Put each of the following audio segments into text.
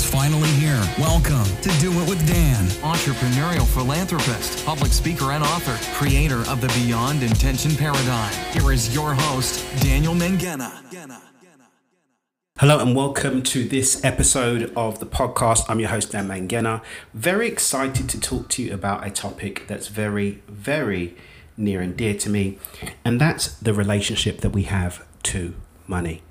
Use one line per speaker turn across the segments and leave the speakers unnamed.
It's finally here. Welcome to Do It with Dan.
entrepreneurial philanthropist, public speaker, and author, creator of the Beyond Intention Paradigm. Here is your host, Daniel Mangena.
Hello and welcome to this episode of the podcast. I'm your host, Dan Mangena. Very excited to talk to you about a topic that's very, very near and dear to me, and that's the relationship that we have to money.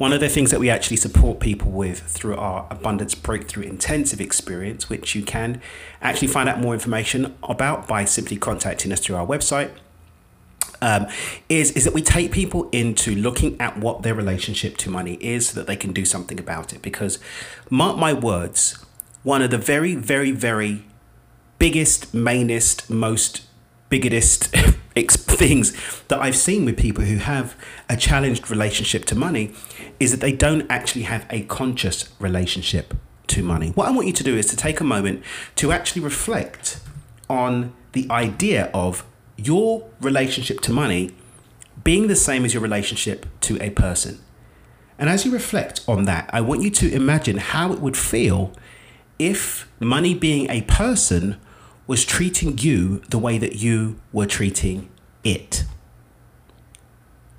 One of the things that we actually support people with through our Abundance Breakthrough Intensive experience, which you can actually find out more information about by simply contacting us through our website, um, is is that we take people into looking at what their relationship to money is so that they can do something about it. Because, mark my words, one of the very, very, very biggest, mainest, most biggest ex- things that I've seen with people who have a challenged relationship to money is that they don't actually have a conscious relationship to money. What I want you to do is to take a moment to actually reflect on the idea of your relationship to money being the same as your relationship to a person. And as you reflect on that, I want you to imagine how it would feel if money being a person was treating you the way that you were treating it.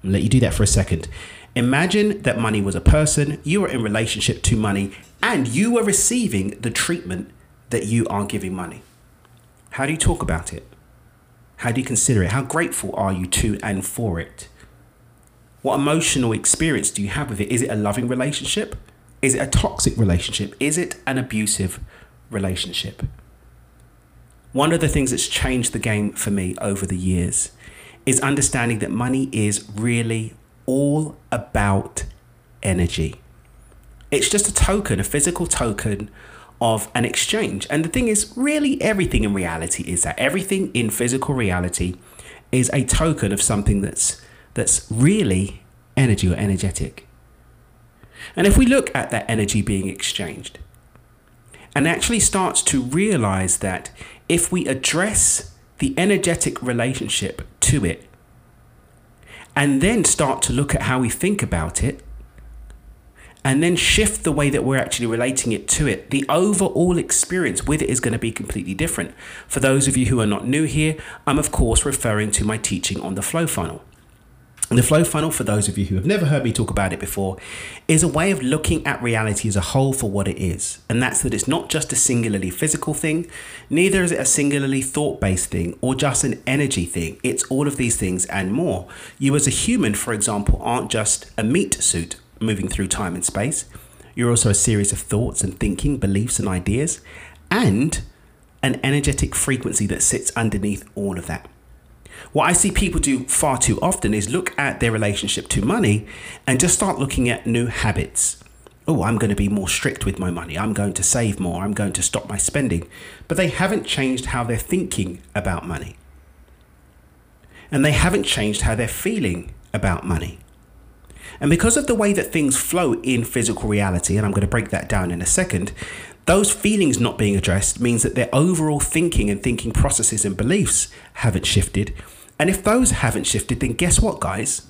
I'll let you do that for a second. Imagine that money was a person, you were in relationship to money, and you were receiving the treatment that you are giving money. How do you talk about it? How do you consider it? How grateful are you to and for it? What emotional experience do you have with it? Is it a loving relationship? Is it a toxic relationship? Is it an abusive relationship? One of the things that's changed the game for me over the years is understanding that money is really all about energy. It's just a token, a physical token of an exchange. And the thing is, really, everything in reality is that. Everything in physical reality is a token of something that's that's really energy or energetic. And if we look at that energy being exchanged and actually starts to realize that if we address the energetic relationship to it and then start to look at how we think about it and then shift the way that we're actually relating it to it, the overall experience with it is going to be completely different. For those of you who are not new here, I'm of course referring to my teaching on the flow funnel. The flow funnel, for those of you who have never heard me talk about it before, is a way of looking at reality as a whole for what it is. And that's that it's not just a singularly physical thing, neither is it a singularly thought based thing or just an energy thing. It's all of these things and more. You, as a human, for example, aren't just a meat suit moving through time and space. You're also a series of thoughts and thinking, beliefs and ideas, and an energetic frequency that sits underneath all of that. What I see people do far too often is look at their relationship to money and just start looking at new habits. Oh, I'm going to be more strict with my money. I'm going to save more. I'm going to stop my spending. But they haven't changed how they're thinking about money. And they haven't changed how they're feeling about money. And because of the way that things flow in physical reality, and I'm going to break that down in a second, those feelings not being addressed means that their overall thinking and thinking processes and beliefs haven't shifted. And if those haven't shifted, then guess what, guys?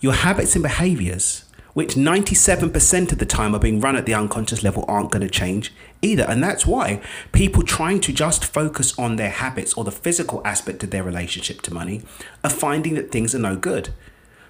Your habits and behaviors, which 97% of the time are being run at the unconscious level, aren't going to change either. And that's why people trying to just focus on their habits or the physical aspect of their relationship to money are finding that things are no good.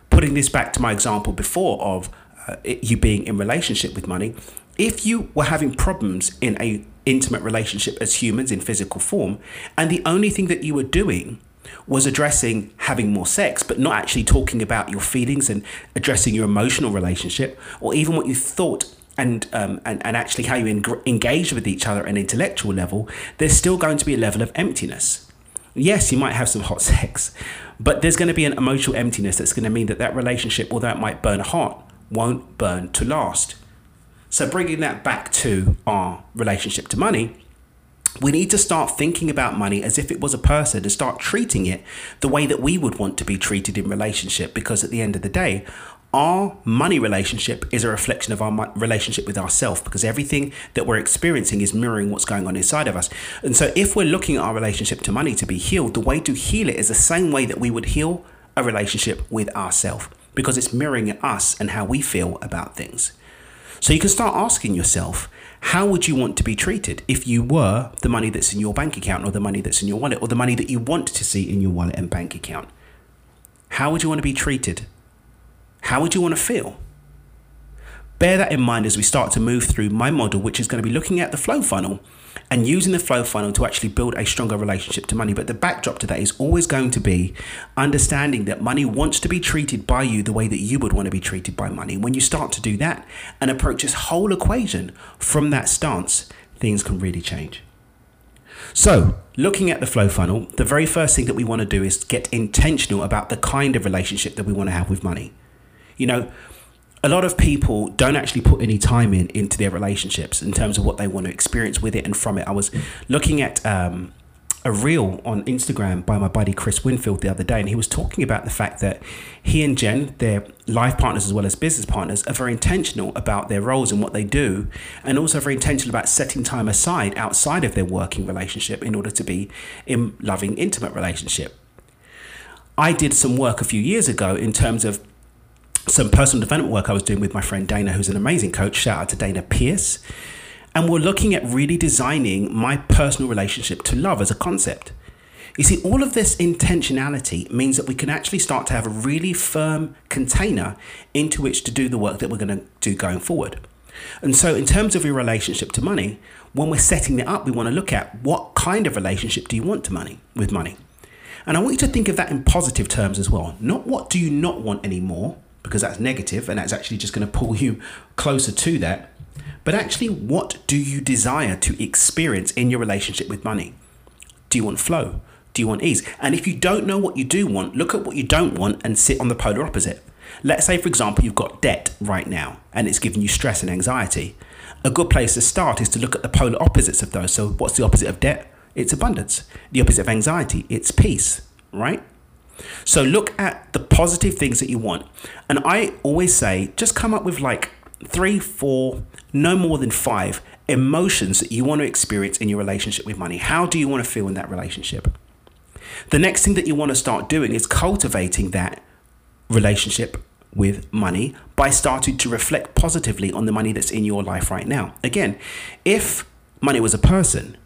Putting this back to my example before of uh, you being in relationship with money, if you were having problems in a intimate relationship as humans in physical form and the only thing that you were doing was addressing having more sex but not actually talking about your feelings and addressing your emotional relationship or even what you thought and um, and, and actually how you en- engage with each other at an intellectual level there's still going to be a level of emptiness. Yes you might have some hot sex but there's going to be an emotional emptiness that's going to mean that that relationship although it might burn hot won't burn to last so, bringing that back to our relationship to money, we need to start thinking about money as if it was a person and start treating it the way that we would want to be treated in relationship. Because at the end of the day, our money relationship is a reflection of our relationship with ourselves because everything that we're experiencing is mirroring what's going on inside of us. And so, if we're looking at our relationship to money to be healed, the way to heal it is the same way that we would heal a relationship with ourselves because it's mirroring us and how we feel about things. So you can start asking yourself, how would you want to be treated if you were the money that's in your bank account or the money that's in your wallet or the money that you want to see in your wallet and bank account? How would you want to be treated? How would you want to feel? Bear that in mind as we start to move through my model, which is going to be looking at the flow funnel and using the flow funnel to actually build a stronger relationship to money. But the backdrop to that is always going to be understanding that money wants to be treated by you the way that you would want to be treated by money. When you start to do that and approach this whole equation from that stance, things can really change. So, looking at the flow funnel, the very first thing that we want to do is get intentional about the kind of relationship that we want to have with money. You know, a lot of people don't actually put any time in into their relationships in terms of what they want to experience with it and from it. I was looking at um, a reel on Instagram by my buddy Chris Winfield the other day, and he was talking about the fact that he and Jen, their life partners as well as business partners, are very intentional about their roles and what they do, and also very intentional about setting time aside outside of their working relationship in order to be in loving, intimate relationship. I did some work a few years ago in terms of some personal development work I was doing with my friend Dana, who's an amazing coach. Shout out to Dana Pierce. And we're looking at really designing my personal relationship to love as a concept. You see, all of this intentionality means that we can actually start to have a really firm container into which to do the work that we're going to do going forward. And so, in terms of your relationship to money, when we're setting it up, we want to look at what kind of relationship do you want to money with money? And I want you to think of that in positive terms as well. Not what do you not want anymore, because that's negative and that's actually just going to pull you closer to that. But actually, what do you desire to experience in your relationship with money? Do you want flow? Do you want ease? And if you don't know what you do want, look at what you don't want and sit on the polar opposite. Let's say, for example, you've got debt right now and it's giving you stress and anxiety. A good place to start is to look at the polar opposites of those. So, what's the opposite of debt? It's abundance. The opposite of anxiety, it's peace, right? So look at the positive things that you want. And I always say just come up with like three, four, no more than five emotions that you want to experience in your relationship with money. How do you want to feel in that relationship? The next thing that you want to start doing is cultivating that relationship with money by starting to reflect positively on the money that's in your life right now. Again, if money was a person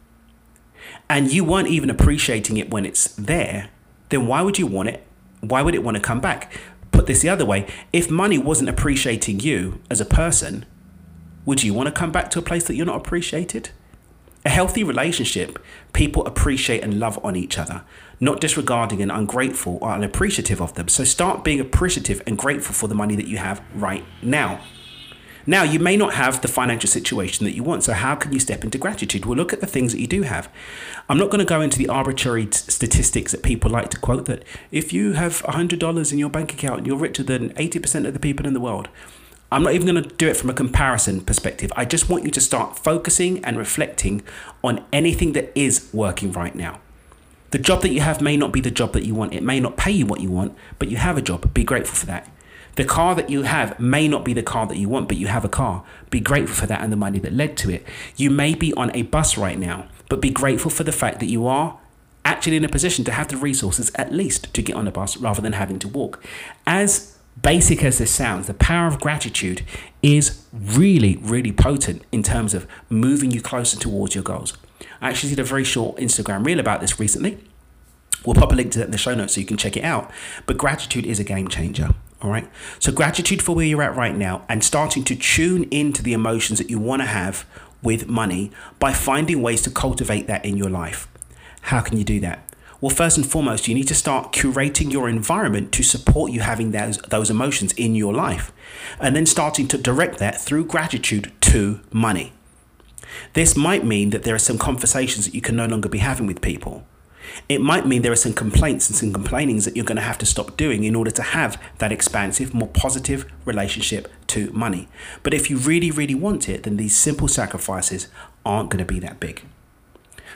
and you weren't even appreciating it when it's there, then why would you want it? Why would it want to come back? Put this the other way if money wasn't appreciating you as a person, would you want to come back to a place that you're not appreciated? A healthy relationship, people appreciate and love on each other, not disregarding and ungrateful or unappreciative of them. So start being appreciative and grateful for the money that you have right now. Now, you may not have the financial situation that you want, so how can you step into gratitude? Well, look at the things that you do have. I'm not going to go into the arbitrary t- statistics that people like to quote that if you have $100 in your bank account, you're richer than 80% of the people in the world. I'm not even going to do it from a comparison perspective. I just want you to start focusing and reflecting on anything that is working right now. The job that you have may not be the job that you want. It may not pay you what you want, but you have a job. Be grateful for that. The car that you have may not be the car that you want, but you have a car. Be grateful for that and the money that led to it. You may be on a bus right now, but be grateful for the fact that you are actually in a position to have the resources at least to get on a bus rather than having to walk. As basic as this sounds, the power of gratitude is really, really potent in terms of moving you closer towards your goals. I actually did a very short Instagram reel about this recently. We'll pop a link to that in the show notes so you can check it out. But gratitude is a game changer. All right. So, gratitude for where you're at right now and starting to tune into the emotions that you want to have with money by finding ways to cultivate that in your life. How can you do that? Well, first and foremost, you need to start curating your environment to support you having those, those emotions in your life, and then starting to direct that through gratitude to money. This might mean that there are some conversations that you can no longer be having with people. It might mean there are some complaints and some complainings that you're going to have to stop doing in order to have that expansive, more positive relationship to money. But if you really, really want it, then these simple sacrifices aren't going to be that big.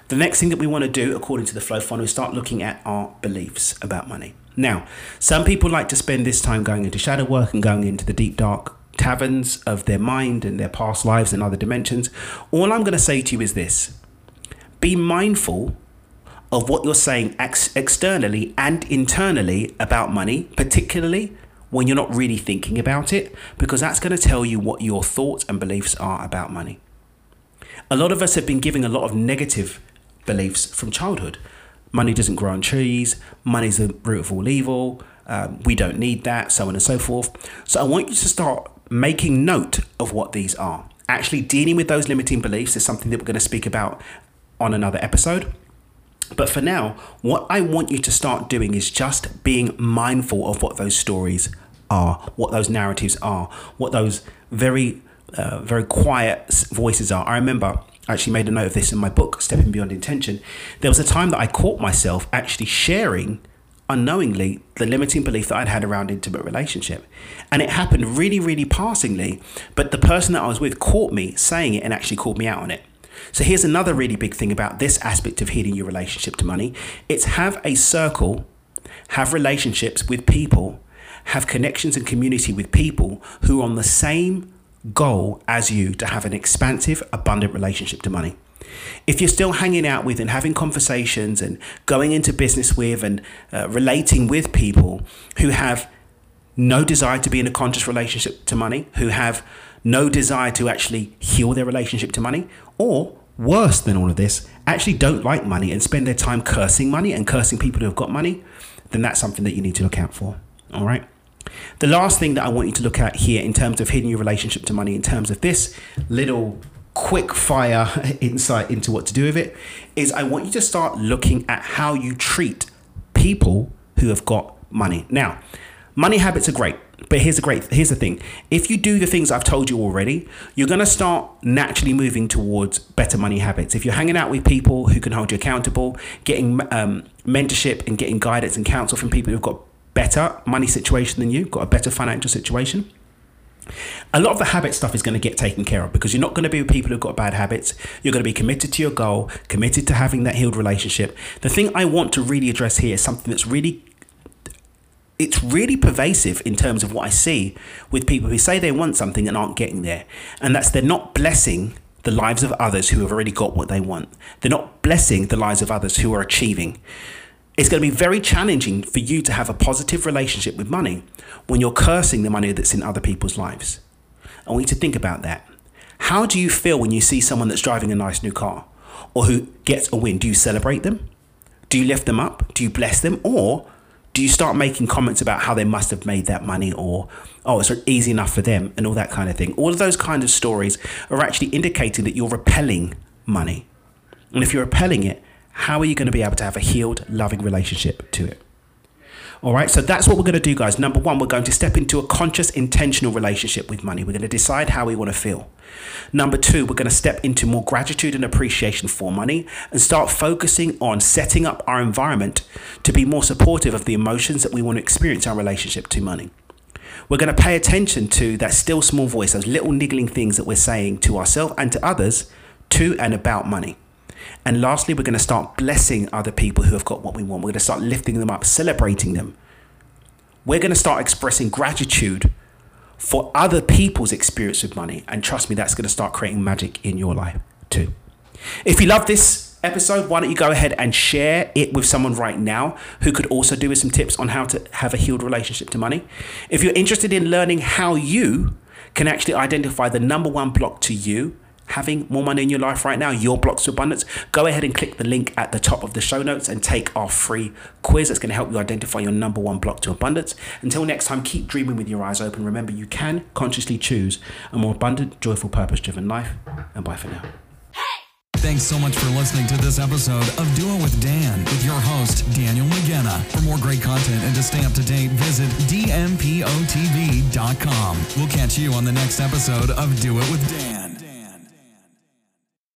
The next thing that we want to do, according to the flow funnel, is start looking at our beliefs about money. Now, some people like to spend this time going into shadow work and going into the deep, dark taverns of their mind and their past lives and other dimensions. All I'm going to say to you is this be mindful of what you're saying ex- externally and internally about money, particularly when you're not really thinking about it because that's going to tell you what your thoughts and beliefs are about money. A lot of us have been giving a lot of negative beliefs from childhood. Money doesn't grow on trees, money's the root of all evil, um, we don't need that, so on and so forth. So I want you to start making note of what these are. Actually, dealing with those limiting beliefs is something that we're going to speak about on another episode. But for now, what I want you to start doing is just being mindful of what those stories are, what those narratives are, what those very, uh, very quiet voices are. I remember I actually made a note of this in my book, Stepping Beyond Intention. There was a time that I caught myself actually sharing unknowingly the limiting belief that I'd had around intimate relationship. And it happened really, really passingly, but the person that I was with caught me saying it and actually called me out on it. So here's another really big thing about this aspect of healing your relationship to money. It's have a circle, have relationships with people, have connections and community with people who are on the same goal as you to have an expansive, abundant relationship to money. If you're still hanging out with and having conversations and going into business with and uh, relating with people who have no desire to be in a conscious relationship to money, who have no desire to actually heal their relationship to money, or worse than all of this, actually don't like money and spend their time cursing money and cursing people who have got money, then that's something that you need to look out for. All right. The last thing that I want you to look at here in terms of healing your relationship to money, in terms of this little quick fire insight into what to do with it, is I want you to start looking at how you treat people who have got money. Now, money habits are great but here's the great here's the thing. If you do the things I've told you already, you're going to start naturally moving towards better money habits. If you're hanging out with people who can hold you accountable, getting um, mentorship and getting guidance and counsel from people who've got better money situation than you, got a better financial situation, a lot of the habit stuff is going to get taken care of because you're not going to be with people who've got bad habits. You're going to be committed to your goal, committed to having that healed relationship. The thing I want to really address here is something that's really it's really pervasive in terms of what I see with people who say they want something and aren't getting there. And that's they're not blessing the lives of others who have already got what they want. They're not blessing the lives of others who are achieving. It's going to be very challenging for you to have a positive relationship with money when you're cursing the money that's in other people's lives. I want you to think about that. How do you feel when you see someone that's driving a nice new car or who gets a win? Do you celebrate them? Do you lift them up? Do you bless them? Or do you start making comments about how they must have made that money or oh it's easy enough for them and all that kind of thing? All of those kind of stories are actually indicating that you're repelling money. And if you're repelling it how are you going to be able to have a healed loving relationship to it all right, so that's what we're going to do, guys. Number one, we're going to step into a conscious, intentional relationship with money. We're going to decide how we want to feel. Number two, we're going to step into more gratitude and appreciation for money and start focusing on setting up our environment to be more supportive of the emotions that we want to experience our relationship to money. We're going to pay attention to that still small voice, those little niggling things that we're saying to ourselves and to others to and about money. And lastly, we're going to start blessing other people who have got what we want. We're going to start lifting them up, celebrating them. We're going to start expressing gratitude for other people's experience with money. And trust me, that's going to start creating magic in your life too. If you love this episode, why don't you go ahead and share it with someone right now who could also do with some tips on how to have a healed relationship to money? If you're interested in learning how you can actually identify the number one block to you having more money in your life right now, your blocks to abundance, go ahead and click the link at the top of the show notes and take our free quiz that's going to help you identify your number one block to abundance. Until next time, keep dreaming with your eyes open. Remember, you can consciously choose a more abundant, joyful, purpose driven life. And bye for now.
Thanks so much for listening to this episode of Do It with Dan with your host, Daniel Mangena. For more great content and to stay up to date, visit dmpotv.com. We'll catch you on the next episode of Do It with Dan.